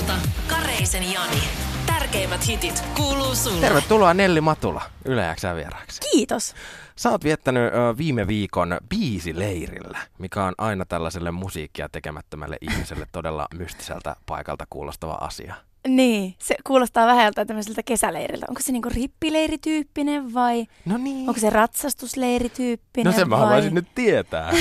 ilta, Kareisen Jani. Tärkeimmät hitit kuuluu sulle. Tervetuloa Nelli Matula Yle X:n vieraaksi. Kiitos. Sä oot viettänyt ö, viime viikon biisileirillä, mikä on aina tällaiselle musiikkia tekemättömälle ihmiselle todella mystiseltä paikalta kuulostava asia. Niin, se kuulostaa vähältä tämmöiseltä kesäleiriltä. Onko se niinku rippileirityyppinen vai No niin. onko se ratsastusleirityyppinen No sen mä vai... haluaisin nyt tietää.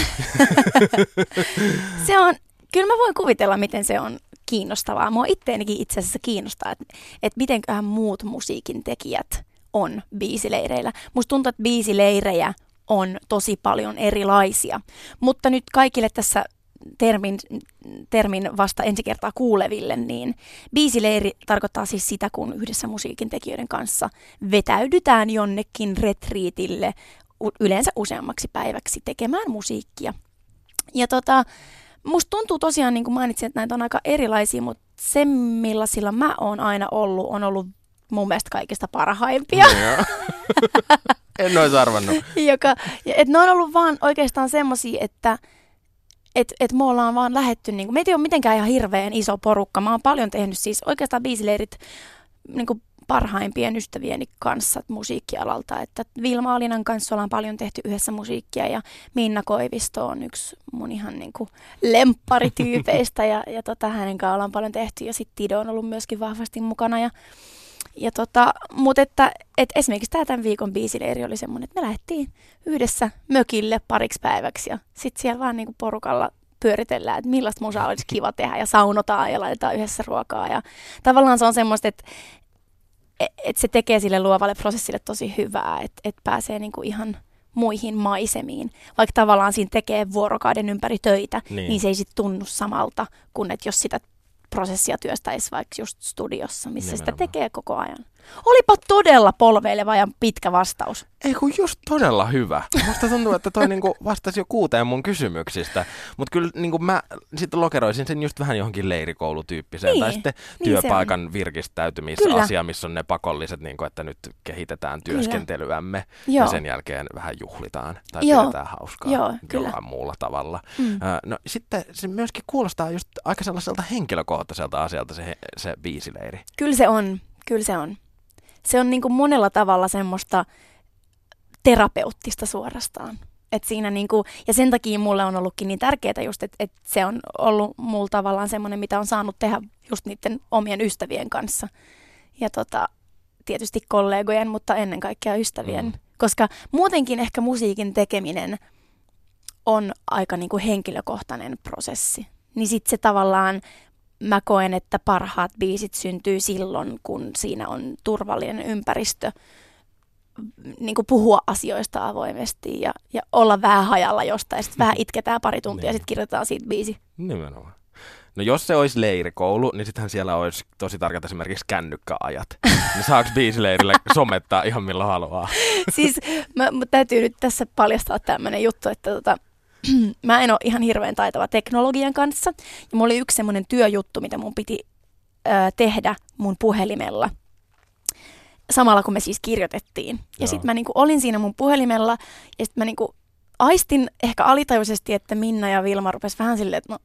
Se on, kyllä mä voin kuvitella, miten se on kiinnostavaa. Mua itteenikin itse asiassa kiinnostaa, että, että mitenköhän muut musiikin tekijät on biisileireillä. Musta tuntuu, että biisileirejä on tosi paljon erilaisia. Mutta nyt kaikille tässä termin, termin vasta ensi kertaa kuuleville, niin biisileiri tarkoittaa siis sitä, kun yhdessä musiikin tekijöiden kanssa vetäydytään jonnekin retriitille yleensä useammaksi päiväksi tekemään musiikkia. Ja tota, musta tuntuu tosiaan, niin kuin mainitsin, että näitä on aika erilaisia, mutta se, millaisilla mä oon aina ollut, on ollut mun mielestä kaikista parhaimpia. En ois arvannut. joka, et ne on ollut vaan oikeastaan semmosia, että et, et me ollaan vaan lähetty, niin meitä ei ole mitenkään ihan hirveän iso porukka. Mä oon paljon tehnyt siis oikeastaan biisileirit niin parhaimpien ystävieni kanssa musiikkialalta. Että Vilma Alinan kanssa ollaan paljon tehty yhdessä musiikkia ja Minna Koivisto on yksi mun ihan niin kuin lempparityypeistä ja, ja tota, hänen kanssaan ollaan paljon tehty ja sitten Tido on ollut myöskin vahvasti mukana ja ja tota, mutta että, että esimerkiksi tämä tämän viikon biisileiri oli semmoinen, että me lähdettiin yhdessä mökille pariksi päiväksi ja sitten siellä vaan niinku porukalla pyöritellään, että millaista musaa olisi kiva tehdä ja saunotaan ja laitetaan yhdessä ruokaa. Ja tavallaan se on semmoista, että, että se tekee sille luovalle prosessille tosi hyvää, että, että pääsee niinku ihan muihin maisemiin. Vaikka tavallaan siinä tekee vuorokauden ympäri töitä, Niin. niin, se ei sitten tunnu samalta kuin että jos sitä prosessia työstäisi vaikka just studiossa, missä sitä Nimenomaan. tekee koko ajan. Olipa todella polveileva ja pitkä vastaus. Ei kun just todella hyvä. Musta tuntuu, että toi niinku vastasi jo kuuteen mun kysymyksistä. Mutta kyllä niinku mä sitten lokeroisin sen just vähän johonkin leirikoulutyyppiseen. Niin, tai sitten niin työpaikan virkistäytymisasia, Kyllä. missä on ne pakolliset, niinku, että nyt kehitetään työskentelyämme. Joo. Ja sen jälkeen vähän juhlitaan tai Joo. pidetään hauskaa Joo, kyllä. jollain muulla tavalla. Mm. Ö, no sitten se myöskin kuulostaa just aika sellaiselta henkilökohtaiselta asialta se, se biisileiri. Kyllä se on, kyllä se on. Se on niin kuin monella tavalla semmoista terapeuttista suorastaan. Et siinä niinku, ja sen takia mulle on ollutkin niin tärkeää just, että et se on ollut mulla tavallaan semmoinen, mitä on saanut tehdä just niiden omien ystävien kanssa. Ja tota, tietysti kollegojen, mutta ennen kaikkea ystävien. Mm. Koska muutenkin ehkä musiikin tekeminen on aika niinku henkilökohtainen prosessi. Niin sitten se tavallaan, mä koen, että parhaat biisit syntyy silloin, kun siinä on turvallinen ympäristö niin kuin puhua asioista avoimesti ja, ja olla vähän hajalla jostain. Sitten vähän itketään pari tuntia ja Niin. sitten kirjoitetaan siitä biisi. Nimenomaan. No jos se olisi leirikoulu, niin sittenhän siellä olisi tosi tarkat esimerkiksi kännykkäajat. niin saaks biisileirille somettaa ihan milloin haluaa? siis mä, mä täytyy nyt tässä paljastaa tämmöinen juttu, että tota, mä en ole ihan hirveän taitava teknologian kanssa. Ja mulla oli yksi semmoinen työjuttu, mitä mun piti ö, tehdä mun puhelimella. Samalla kun me siis kirjoitettiin. Ja sitten mä niinku olin siinä mun puhelimella ja sitten mä niinku aistin ehkä alitajuisesti, että Minna ja Vilma rupes vähän silleen, että no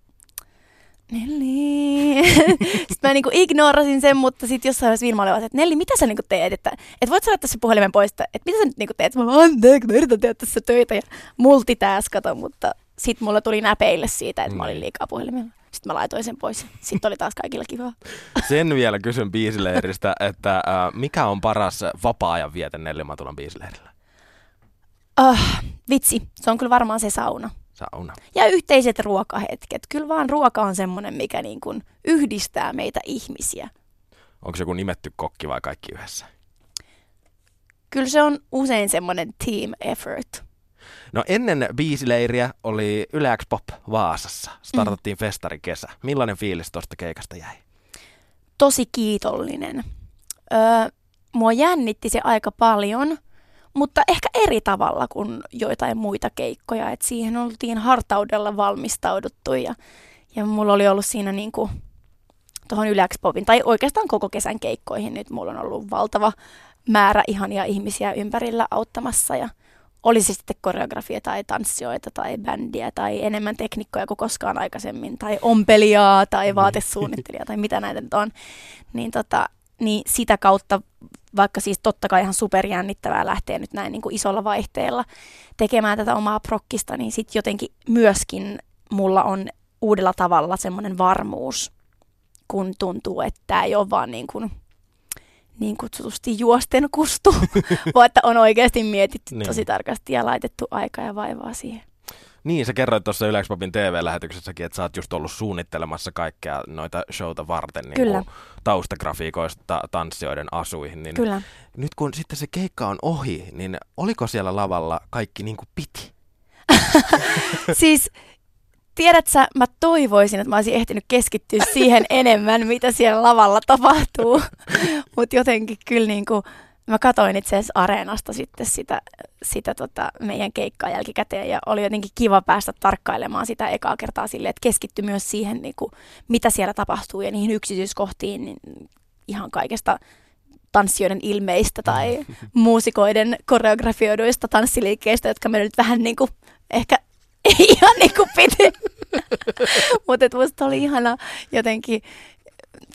Nelli. sitten mä niinku ignorasin sen, mutta sitten jossain vaiheessa Vilma oli vaan, että Nelli, mitä sä niinku teet? Että, että voit sä laittaa se puhelimen pois, että, että mitä sä nyt niinku teet? Mä vaan, anteeksi, mä yritän tehdä tässä töitä ja multitaskata, mutta sitten mulla tuli näpeille siitä, että mä olin Niin. liikaa puhelimella. Sitten mä laitoin sen pois. Sitten oli taas kaikilla kivaa. Sen vielä kysyn biisileiristä, että äh, mikä on paras vapaa-ajan viete Nelli Matulan biisileirillä? Uh, vitsi, se on kyllä varmaan se sauna. Sauna. Ja yhteiset ruokahetket. Kyllä vaan ruoka on semmoinen, mikä niin kuin yhdistää meitä ihmisiä. Onko se joku nimetty kokki vai kaikki yhdessä? Kyllä se on usein semmoinen team effort. No ennen biisileiriä oli Yle X Pop Vaasassa. Startattiin mm. festari kesä. Millainen fiilis tuosta keikasta jäi? Tosi kiitollinen. Öö, mua jännitti se aika paljon, mutta ehkä eri tavalla kuin joitain muita keikkoja. Et siihen oltiin hartaudella valmistauduttu ja, ja mulla oli ollut siinä niinku tuohon Yle X Popin, tai oikeastaan koko kesän keikkoihin nyt mulla on ollut valtava määrä ihania ihmisiä ympärillä auttamassa ja oli se sitten koreografia tai tanssijoita tai bändiä tai enemmän teknikkoja kuin koskaan aikaisemmin tai ompelijaa tai Mm. vaatesuunnittelijaa tai mitä näitä nyt on, niin, tota, niin sitä kautta vaikka siis totta kai ihan superjännittävää lähteä nyt näin niin kuin isolla vaihteella tekemään tätä omaa prokkista, niin sitten jotenkin myöskin mulla on uudella tavalla semmoinen varmuus, kun tuntuu, että tämä ei ole vaan niin, kuin, niin kutsutusti juosten kustu, vaan että on oikeasti mietitty Niin. tosi tarkasti ja laitettu aikaa ja vaivaa siihen. Niin, sä kerroit tuossa Yleispopin TV-lähetyksessäkin, että sä oot just ollut suunnittelemassa kaikkea noita showta varten niin Kyllä. taustagrafiikoista tanssijoiden asuihin. Niin Kyllä. Nyt kun sitten se keikka on ohi, niin oliko siellä lavalla kaikki niin kuin piti? siis tiedät sä, mä toivoisin, että mä olisin ehtinyt keskittyä siihen enemmän, mitä siellä lavalla tapahtuu. Mutta jotenkin kyllä niin kuin, mä katoin itse asiassa Areenasta sitten sitä, sitä tota meidän keikkaa jälkikäteen ja oli jotenkin kiva päästä tarkkailemaan sitä ekaa kertaa silleen, että keskitty myös siihen, niin kuin, mitä siellä tapahtuu ja niihin yksityiskohtiin niin ihan kaikesta tanssijoiden ilmeistä tai muusikoiden koreografioiduista tanssiliikkeistä, jotka me nyt vähän niin kuin ehkä ei ihan niin kuin piti. Mutta musta oli ihana jotenkin,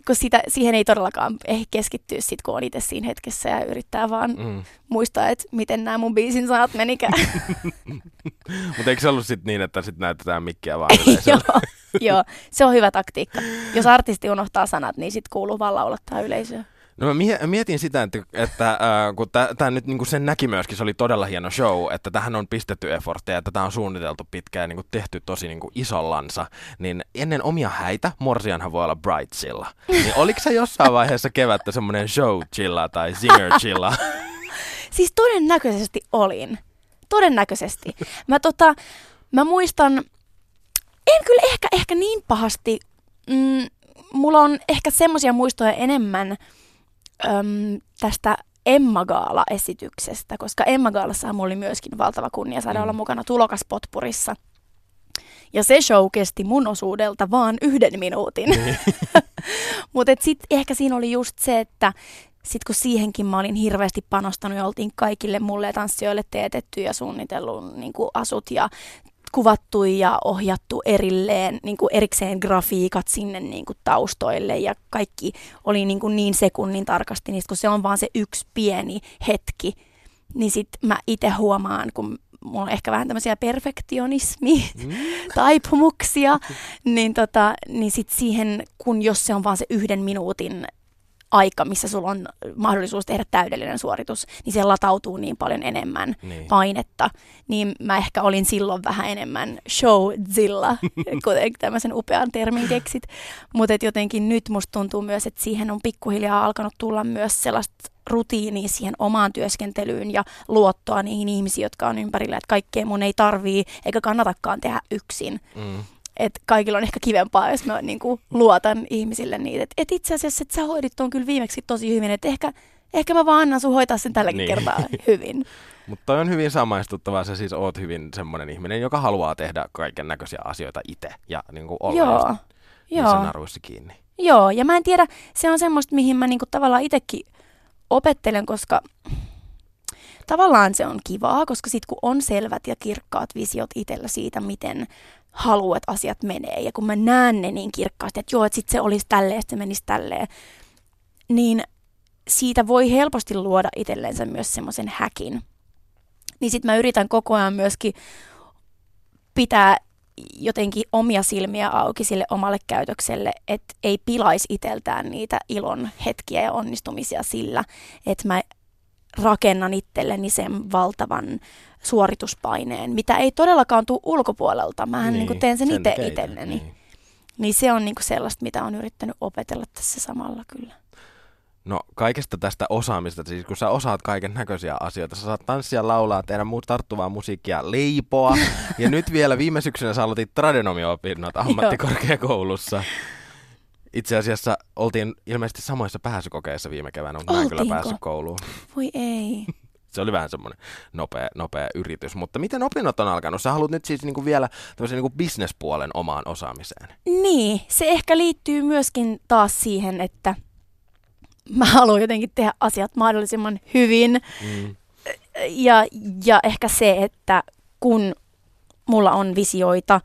kun sitä, siihen ei todellakaan ehkä keskittyä sit, kun on itse siinä hetkessä ja yrittää vaan mm. Muistaa, että miten nämä mun biisin sanat menikään. Mutta eikö se ollut sitten niin, että sitten näytetään mikkiä vaan joo, joo, se on hyvä taktiikka. Jos artisti unohtaa sanat, niin sitten kuuluu vaan laulattaa yleisöä. No mä mie- mietin sitä, että, että äh, kun tämä nyt niinku sen näki myöskin, se oli todella hieno show, että tähän on pistetty effortteja, että tätä on suunniteltu pitkään ja niinku tehty tosi niinku isollansa, niin ennen omia häitä Morsianhan voi olla bright chilla. Niin oliko se jossain vaiheessa kevättä semmoinen show chilla tai singer chilla? Siis todennäköisesti olin. Todennäköisesti. Mä, tota, mä muistan, en kyllä ehkä, ehkä niin pahasti. Mm, mulla on ehkä semmoisia muistoja enemmän äm, tästä Emma Gaala-esityksestä, koska Emma Gaalassahan mulla oli myöskin valtava kunnia saada Mm. olla mukana tulokaspotpurissa. Ja se show kesti mun osuudelta vaan yhden minuutin. Mutta sitten ehkä siinä oli just se, että sitten kun siihenkin mä olin hirveästi panostanut ja oltiin kaikille mulle ja tanssijoille teetetty ja suunnitellut niin asut ja kuvattu ja ohjattu erilleen, niin kuin erikseen grafiikat sinne niin kuin taustoille. Ja kaikki oli niin, kuin niin sekunnin tarkasti, niin sit kun se on vaan se yksi pieni hetki, niin sitten mä itse huomaan, kun mulla on ehkä vähän tämmöisiä perfektionismi taipumuksia, niin, tota, niin sit siihen, kun jos se on vaan se yhden minuutin aika, missä sulla on mahdollisuus tehdä täydellinen suoritus, niin se latautuu niin paljon enemmän Niin. painetta, niin mä ehkä olin silloin vähän enemmän showzilla, kuten tämmöisen upean termin keksit. Mutta jotenkin nyt musta tuntuu myös, että siihen on pikkuhiljaa alkanut tulla myös sellaista rutiinia siihen omaan työskentelyyn ja luottoa niihin ihmisiin, jotka on ympärillä, että kaikkea mun ei tarvii eikä kannatakaan tehdä yksin. Mm. Et kaikilla on ehkä kivempaa, jos mä niinku luotan ihmisille niitä. Että et itse asiassa, että sä hoidit tuon kyllä viimeksi tosi hyvin, että ehkä, ehkä mä vaan annan sun hoitaa sen tälläkin Niin. niin. kertaa hyvin. Mutta on hyvin samaistuttavaa, sä siis oot hyvin semmoinen ihminen, joka haluaa tehdä kaiken näköisiä asioita itse ja niinku olla Joo, just joo. naruissa kiinni. Joo, ja mä en tiedä, se on semmoista, mihin mä niinku tavallaan itsekin opettelen, koska tavallaan se on kivaa, koska sit kun on selvät ja kirkkaat visiot itsellä siitä, miten haluat, asiat menee, ja kun mä näen ne niin kirkkaasti, että joo, että sit se olisi tälleen, se menisi tälleen, niin siitä voi helposti luoda itsellensä myös semmoisen häkin. Niin sit mä yritän koko ajan myöskin pitää jotenkin omia silmiä auki sille omalle käytökselle, että ei pilaisi iteltään niitä ilon hetkiä ja onnistumisia sillä, että mä rakennan itselleni sen valtavan suorituspaineen, mitä ei todellakaan tule ulkopuolelta. Mähän niin. niin teen sen, itse itselleni. Niin. Niin. se on niin sellaista, mitä on yrittänyt opetella tässä samalla kyllä. No kaikesta tästä osaamista, siis kun sä osaat kaiken näköisiä asioita, sä saat tanssia, laulaa, tehdä muut tarttuvaa musiikkia, leipoa. ja nyt vielä viime syksynä sä aloitit tradenomio-opinnot ammattikorkeakoulussa. Itse asiassa oltiin ilmeisesti samoissa pääsykokeissa viime keväänä, mutta mä en kyllä päässyt kouluun. Voi ei. Se oli vähän semmoinen nopea, nopea yritys. Mutta miten opinnot on alkanut? Sä haluat nyt siis niinku vielä tämmöisen niinku bisnespuolen omaan osaamiseen. Niin, se ehkä liittyy myöskin taas siihen, että mä haluan jotenkin tehdä asiat mahdollisimman hyvin. Mm. ja, ja ehkä se, että kun mulla on visioita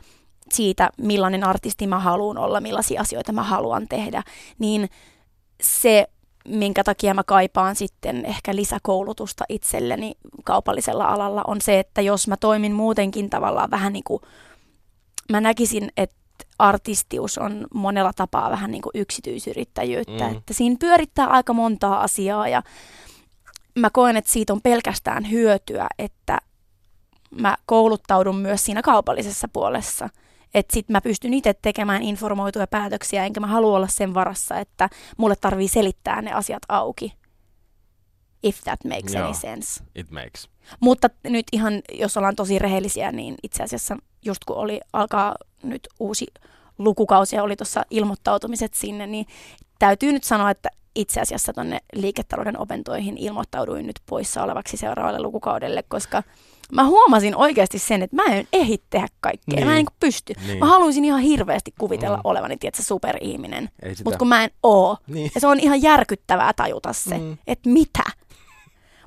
siitä, millainen artisti mä haluan olla, millaisia asioita mä haluan tehdä, niin se, minkä takia mä kaipaan sitten ehkä lisäkoulutusta itselleni kaupallisella alalla, on se, että jos mä toimin muutenkin tavallaan vähän niin kuin, mä näkisin, että artistius on monella tapaa vähän niin kuin yksityisyrittäjyyttä, mm. että siinä pyörittää aika montaa asiaa ja mä koen, että siitä on pelkästään hyötyä, että mä kouluttaudun myös siinä kaupallisessa puolessa. Että sit mä pystyn itse tekemään informoituja päätöksiä, enkä mä halua olla sen varassa, että mulle tarvii selittää ne asiat auki. If that makes Joo, any sense. It makes. Mutta nyt ihan, jos ollaan tosi rehellisiä, niin itse asiassa just kun oli, alkaa nyt uusi lukukausi ja oli tuossa ilmoittautumiset sinne, niin täytyy nyt sanoa, että itse asiassa tuonne liiketalouden opintoihin ilmoittauduin nyt poissa olevaksi seuraavalle lukukaudelle, koska mä huomasin oikeasti sen, että mä en ehdi tehdä kaikkea. Niin. Mä en niin pysty. Niin. Mä haluaisin ihan hirveästi kuvitella mm. olevani, tiedätkö, superihminen. Mutta kun mä en oo. Niin. Ja se on ihan järkyttävää tajuta se, mm. että mitä.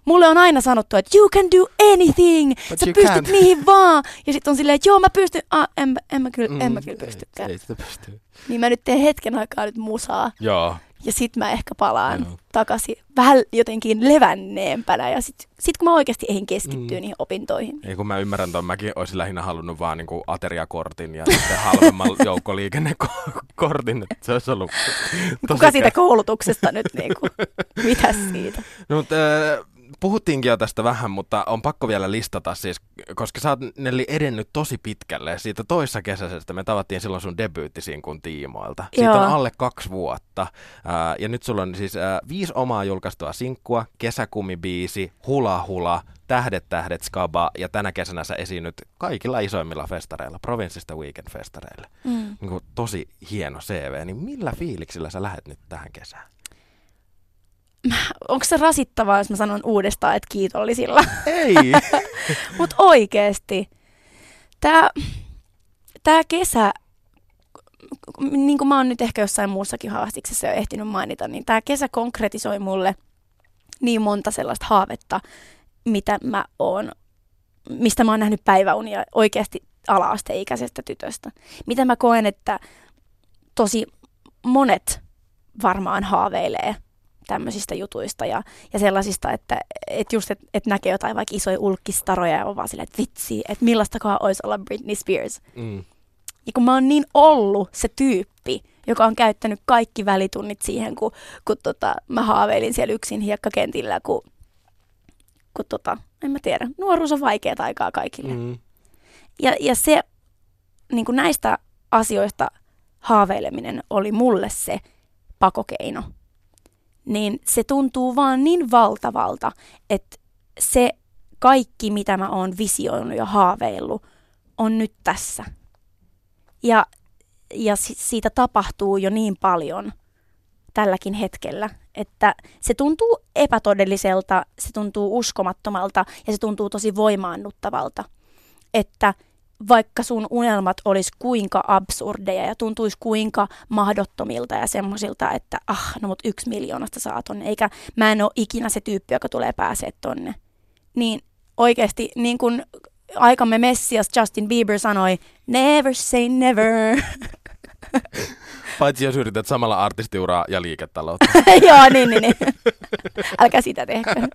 Mulle on aina sanottu, että you can do anything, But sä pystyt can't. mihin vaan. Ja sitten on silleen, että joo mä pystyn, ah, en, en, mä kyllä, mm, en mä kyllä pystykään. Ei, ei sitä pysty. Niin mä nyt teen hetken aikaa nyt musaa. Joo. Ja sit mä ehkä palaan Joo. takaisin vähän jotenkin levänneempänä ja sit, sit kun mä oikeasti eihin keskittyä mm. niihin opintoihin. Ei kun mä ymmärrän ton, mäkin olisin lähinnä halunnut vaan niinku ateriakortin ja sitten halvemman joukkoliikennekortin, että se olisi ollut Kuka siitä koulutuksesta nyt niinku, mitäs siitä? No, mutta äh, puhuttiinkin jo tästä vähän, mutta on pakko vielä listata siis, koska sä oot Nelli edennyt tosi pitkälle. Siitä toissa kesäisestä me tavattiin silloin sun kun tiimoilta. Siitä Joo. on alle kaksi vuotta. Ää, ja nyt sulla on siis ää, viisi omaa julkaistua sinkkua, kesäkumibiisi, hula hula, Tähdet, tähdet, skaba ja tänä kesänä sä esiinnyt kaikilla isoimmilla festareilla, Provinssista Weekend-festareilla. Mm. Niin tosi hieno CV, niin millä fiiliksillä sä lähdet nyt tähän kesään? onko se rasittavaa, jos mä sanon uudestaan, että kiitollisilla? Ei. Mutta oikeesti, tämä tää kesä, niin kuin mä oon nyt ehkä jossain muussakin haastiksessa jo ehtinyt mainita, niin tämä kesä konkretisoi mulle niin monta sellaista haavetta, mitä mä oon, mistä mä oon nähnyt päiväunia oikeasti ala-asteikäisestä tytöstä. Mitä mä koen, että tosi monet varmaan haaveilee – tämmöisistä jutuista ja, ja sellaisista, että et just, että et näkee jotain vaikka isoja ulkkistaroja ja on vaan silleen, että vitsi, että millaistakaan olisi olla Britney Spears. Mm. Ja kun mä oon niin ollut se tyyppi, joka on käyttänyt kaikki välitunnit siihen, kun, kun tota, mä haaveilin siellä yksin hiekkakentillä, kun, kun tota, en mä tiedä, nuoruus on vaikeaa aikaa kaikille. Mm. Ja, ja se niin näistä asioista haaveileminen oli mulle se pakokeino niin se tuntuu vaan niin valtavalta, että se kaikki, mitä mä oon visioinut ja haaveillut, on nyt tässä. Ja, ja siitä tapahtuu jo niin paljon tälläkin hetkellä, että se tuntuu epätodelliselta, se tuntuu uskomattomalta ja se tuntuu tosi voimaannuttavalta. Että – vaikka sun unelmat olisi kuinka absurdeja ja tuntuisi kuinka mahdottomilta ja semmoisilta, että ah, no mut yksi miljoonasta saa tonne, eikä mä en ole ikinä se tyyppi, joka tulee pääsee tonne. Niin oikeasti, niin kuin aikamme Messias Justin Bieber sanoi, never say never. Paitsi jos yrität samalla artistiuraa ja liiketaloutta. Joo, niin, niin, niin. Älkää sitä tehkö.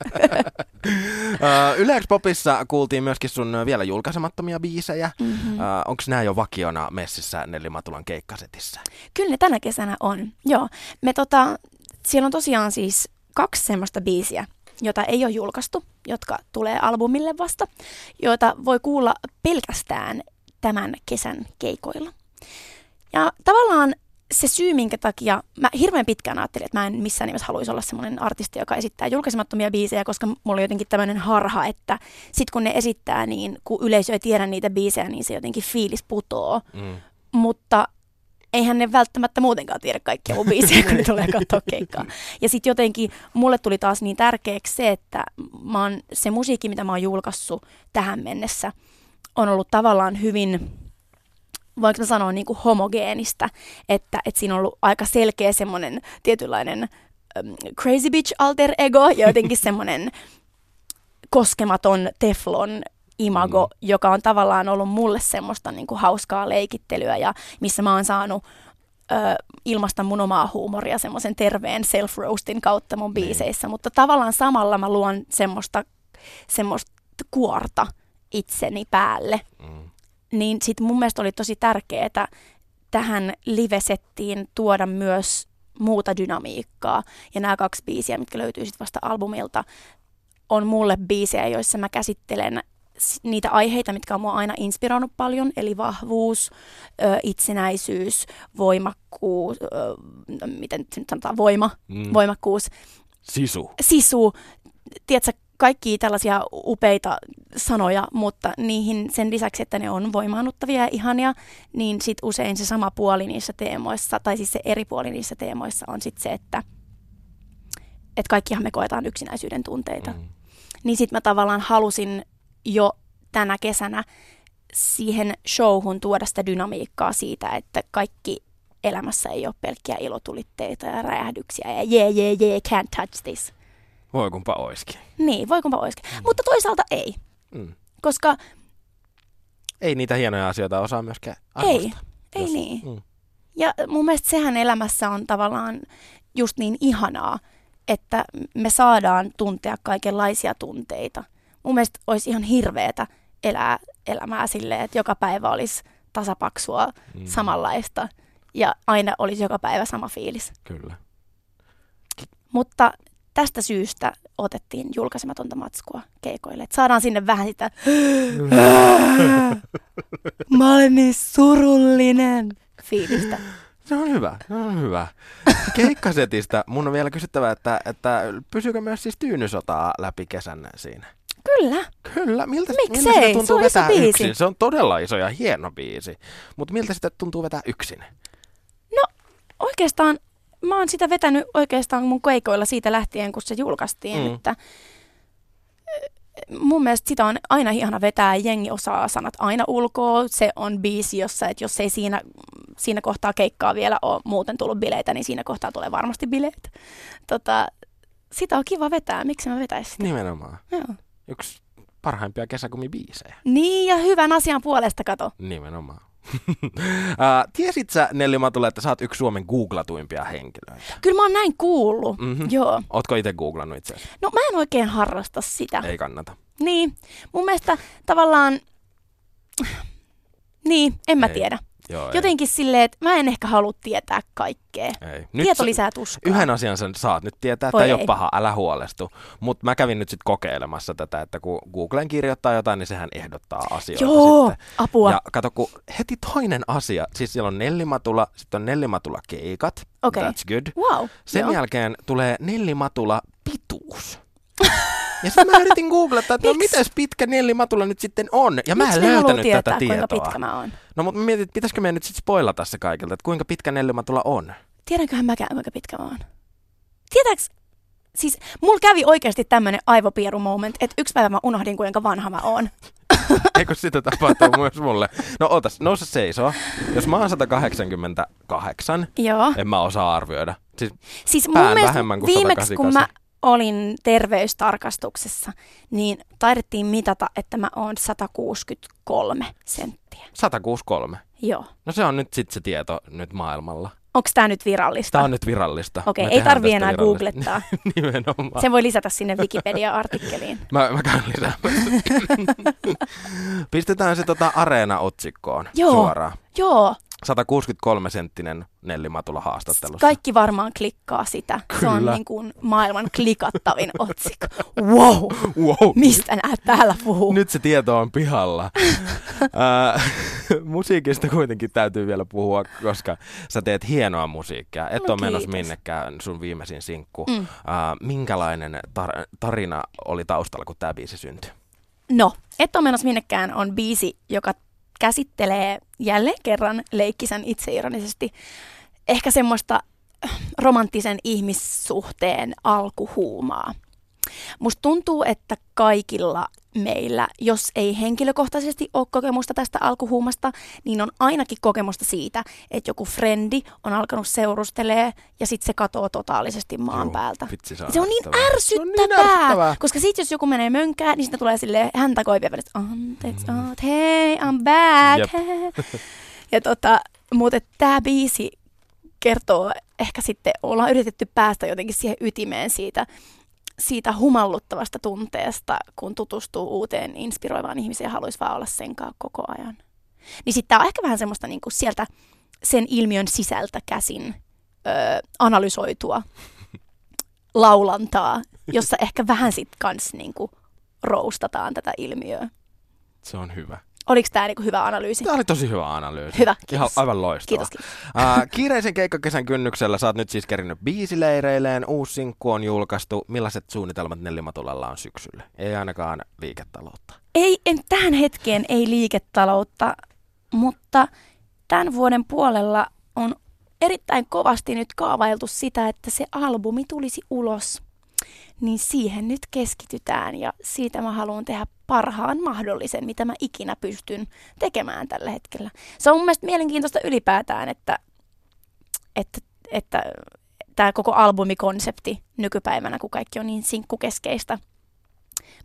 Yle Popissa kuultiin myöskin sun vielä julkaisemattomia biisejä. Mm-hmm. Onko nämä jo vakiona messissä Nelli Matulan keikkasetissä? Kyllä ne tänä kesänä on, joo. Me tota, siellä on tosiaan siis kaksi semmoista biisiä, jota ei ole julkaistu, jotka tulee albumille vasta, joita voi kuulla pelkästään tämän kesän keikoilla. Ja tavallaan se syy, minkä takia mä hirveän pitkään ajattelin, että mä en missään nimessä haluaisi olla semmoinen artisti, joka esittää julkaisemattomia biisejä, koska mulla on jotenkin tämmöinen harha, että sit kun ne esittää, niin kun yleisö ei tiedä niitä biisejä, niin se jotenkin fiilis putoo. Mm. Mutta eihän ne välttämättä muutenkaan tiedä kaikkia mun biisejä, kun ne tulee katsoa keikkaa. Ja sitten jotenkin mulle tuli taas niin tärkeäksi se, että mä oon, se musiikki, mitä mä oon julkaissut tähän mennessä, on ollut tavallaan hyvin voinko mä sanoa niin kuin homogeenista, että, että siinä on ollut aika selkeä semmoinen tietynlainen um, crazy bitch alter ego ja jotenkin semmoinen koskematon teflon imago, Mm. joka on tavallaan ollut mulle semmoista niin kuin hauskaa leikittelyä ja missä mä oon saanut ö, ilmaista mun omaa huumoria semmoisen terveen self-roastin kautta mun Niin. biiseissä, mutta tavallaan samalla mä luon semmoista, semmoista kuorta itseni päälle. Mm. Niin sit mun mielestä oli tosi tärkeää tähän live-settiin tuoda myös muuta dynamiikkaa. Ja nämä kaksi biisiä, mitkä löytyy sitten vasta albumilta, on mulle biisejä, joissa mä käsittelen niitä aiheita, mitkä on mua aina inspiroinut paljon, eli vahvuus, itsenäisyys, voimakkuus, miten nyt sanotaan, voima, Mm. voimakkuus, Sisu. sisu, tiedätkö, kaikki tällaisia upeita sanoja, mutta niihin sen lisäksi, että ne on voimaannuttavia ja ihania, niin sit usein se sama puoli niissä teemoissa, tai siis se eri puoli niissä teemoissa on sit se, että et kaikkihan me koetaan yksinäisyyden tunteita. Mm. Niin sit mä tavallaan halusin jo tänä kesänä siihen showhun tuoda sitä dynamiikkaa siitä, että kaikki elämässä ei ole pelkkiä ilotulitteita ja räjähdyksiä ja jee, jee, jee, can't touch this. Voi kumpa oiskin. Niin, voi kumpa olisikin. Mm. Mutta toisaalta ei, Mm. koska Ei niitä hienoja asioita osaa myöskään ei, arvostaa. ei Jos- niin. Mm. Ja mun mielestä sehän elämässä on tavallaan just niin ihanaa, että me saadaan tuntea kaikenlaisia tunteita. Mun mielestä olisi ihan hirveetä elää elämää silleen, että joka päivä olisi tasapaksua Mm. samanlaista ja aina olisi joka päivä sama fiilis. Kyllä. Mutta tästä syystä otettiin julkaisematonta matskua keikoille. Et saadaan sinne vähän sitä, mä olen niin surullinen fiilistä. Se on hyvä, se on hyvä. Keikkasetistä mun on vielä kysyttävä, että, että pysyykö myös siis tyynysotaa läpi kesän siinä? Kyllä. Kyllä, miltä, Miksei? miltä sitä Se tuntuu iso vetää biisi. yksin? Se on todella iso ja hieno biisi. Mutta miltä sitä tuntuu vetää yksin? Oikeastaan mä oon sitä vetänyt oikeastaan mun keikoilla siitä lähtien, kun se julkaistiin. Mm. Että eh, mun mielestä sitä on aina ihana vetää. Jengi osaa sanat aina ulkoa. Se on biisi, jossa, että jos ei siinä, siinä kohtaa keikkaa vielä ole muuten tullut bileitä, niin siinä kohtaa tulee varmasti bileet. Tota, sitä on kiva vetää. Miksi mä vetäisin sitä? Nimenomaan. Joo. Yksi parhaimpia kesäkumibiisejä. Niin, ja hyvän asian puolesta kato. Nimenomaan. tiesit sä, Nelli Matula, että sä oot yksi Suomen googlatuimpia henkilöitä? Kyllä mä oon näin kuullut. Mhm. Joo. Ootko itse googlannut itse? No mä en oikein harrasta sitä. Ei kannata. Niin, mun mielestä tavallaan, niin, en mä Ei. tiedä. Joo, ei. Jotenkin silleen, että mä en ehkä halua tietää kaikkea. Ei. Tieto sä- lisää tuskaa. Yhden asian sen saat nyt tietää, että ei ole paha, älä huolestu. Mutta mä kävin nyt sitten kokeilemassa tätä, että kun Googleen kirjoittaa jotain, niin sehän ehdottaa asioita Joo, sitten. apua. Ja kato, kun heti toinen asia, siis siellä on Nellimatula, sitten on Nellimatula keikat, Okei. that's good. Wow. Sen joo. jälkeen tulee Nellimatula pituus. Ja sitten mä yritin googlata, että no mitäs pitkä Nellimatula nyt sitten on. Ja mä Miksi en löytänyt tietää, tätä tietoa. kuinka pitkä mä oon? No mutta mä mietin, että pitäisikö meidän nyt sitten spoilata se kaikilta, että kuinka pitkä Nellimatula on. Tiedänköhän mäkään, kuinka pitkä mä oon? Tietääks, siis mulla kävi oikeasti tämmönen aivopieru moment, että yksi päivä mä unohdin, kuinka vanha mä oon. Eikö sitä tapahtuu myös mulle? No otas, nouse seisoo. Jos mä oon 188, Joo. en mä osaa arvioida. Siis Siis mun Pään mielestä vähemmän kuin viimeksi, kun mä 188. olin terveystarkastuksessa, niin taidettiin mitata, että mä oon 163 senttiä. 163. Joo. No se on nyt sitten se tieto nyt maailmalla. Onko tämä nyt virallista? Tämä on nyt virallista. Okei, Me ei tarvi enää virallista. googlettaa. Nimenomaan. Sen voi lisätä sinne Wikipedia-artikkeliin. Mä, mä käyn lisäämässä. Pistetään se tota Areena-otsikkoon Joo. suoraan. Joo, 163 senttinen Nelli Matula haastattelussa. kaikki varmaan klikkaa sitä. Se on Kyllä. niin kuin maailman klikattavin otsikko. Wow, Wow. mistä nää täällä puhuu? Nyt se tieto on pihalla. Ää, musiikista kuitenkin täytyy vielä puhua, koska sä teet hienoa musiikkia. Et No ole menossa minnekään sun viimeisin sinkku. Mm. Ää, minkälainen tar- tarina oli taustalla, kun tämä biisi syntyi? No, Et ole menossa minnekään on biisi, joka käsittelee jälleen kerran leikkisen itseironisesti ehkä semmoista romanttisen ihmissuhteen alkuhuumaa. Musta tuntuu, että kaikilla meillä, jos ei henkilökohtaisesti ole kokemusta tästä alkuhuumasta, niin on ainakin kokemusta siitä, että joku frendi on alkanut seurustelee ja sitten se katoo totaalisesti maan Juu, päältä. vitsi, se on se on niin ärsyttävää. on niin ärsyttävää. koska sitten jos joku menee mönkään, niin sitten tulee sille häntä koipia välissä, anteeksi, mm. hei, I'm back. ja tota, mutta tämä biisi kertoo ehkä sitten, ollaan yritetty päästä jotenkin siihen ytimeen siitä, siitä humalluttavasta tunteesta, kun tutustuu uuteen inspiroivaan ihmiseen ja haluaisi vaan olla sen kanssa koko ajan. Niin sitten tämä on ehkä vähän semmoista niinku sieltä sen ilmiön sisältä käsin öö, analysoitua laulantaa, jossa ehkä vähän sitten kans niinku roustataan tätä ilmiöä. Se on hyvä. Oliko tämä niinku hyvä analyysi? Tämä oli tosi hyvä analyysi. Hyvä, Ihan kiitos. aivan loistava. Kiitos, kiitos. Uh, kiireisen keikkakesän kynnyksellä sä oot nyt siis kerinyt biisileireilleen, uusi sinkku on julkaistu. Millaiset suunnitelmat Nellimatulalla on syksylle? Ei ainakaan liiketaloutta. Ei, en, tähän hetkeen ei liiketaloutta, mutta tämän vuoden puolella on erittäin kovasti nyt kaavailtu sitä, että se albumi tulisi ulos. Niin siihen nyt keskitytään ja siitä mä haluan tehdä parhaan mahdollisen, mitä mä ikinä pystyn tekemään tällä hetkellä. Se on mun mielestä mielenkiintoista ylipäätään, että, että, että tämä koko albumikonsepti nykypäivänä, kun kaikki on niin sinkkukeskeistä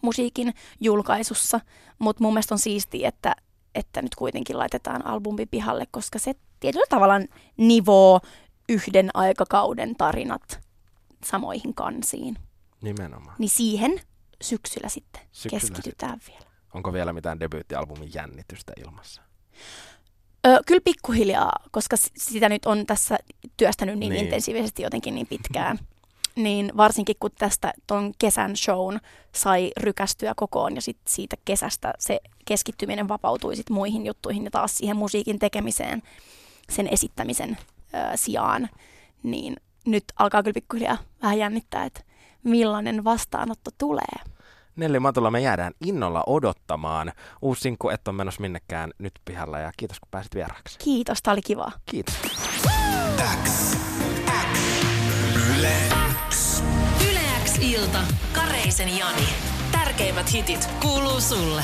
musiikin julkaisussa, mutta mun mielestä on siistiä, että, että nyt kuitenkin laitetaan albumi pihalle, koska se tietyllä tavalla nivoo yhden aikakauden tarinat samoihin kansiin. Nimenomaan. Niin siihen syksyllä sitten Syksyllä keskitytään vielä. Onko vielä mitään debyyttialbumin jännitystä ilmassa? Ö, kyllä pikkuhiljaa, koska sitä nyt on tässä työstänyt niin, Niin. niin. intensiivisesti jotenkin niin pitkään. Niin varsinkin kun tästä ton kesän shown sai rykästyä kokoon ja sit siitä kesästä se keskittyminen vapautui sit muihin juttuihin ja taas siihen musiikin tekemiseen sen esittämisen ö, sijaan, niin nyt alkaa kyllä pikkuhiljaa vähän jännittää, että millainen vastaanotto tulee. Nelli Matulla me jäädään innolla odottamaan. Uusi sinkku et on menossa minnekään nyt pihalla ja kiitos kun pääsit vieraaksi. Kiitos, tää oli kivaa. Kiitos. Yle X ilta. Kareisen Jani. Tärkeimmät hitit kuuluu sulle.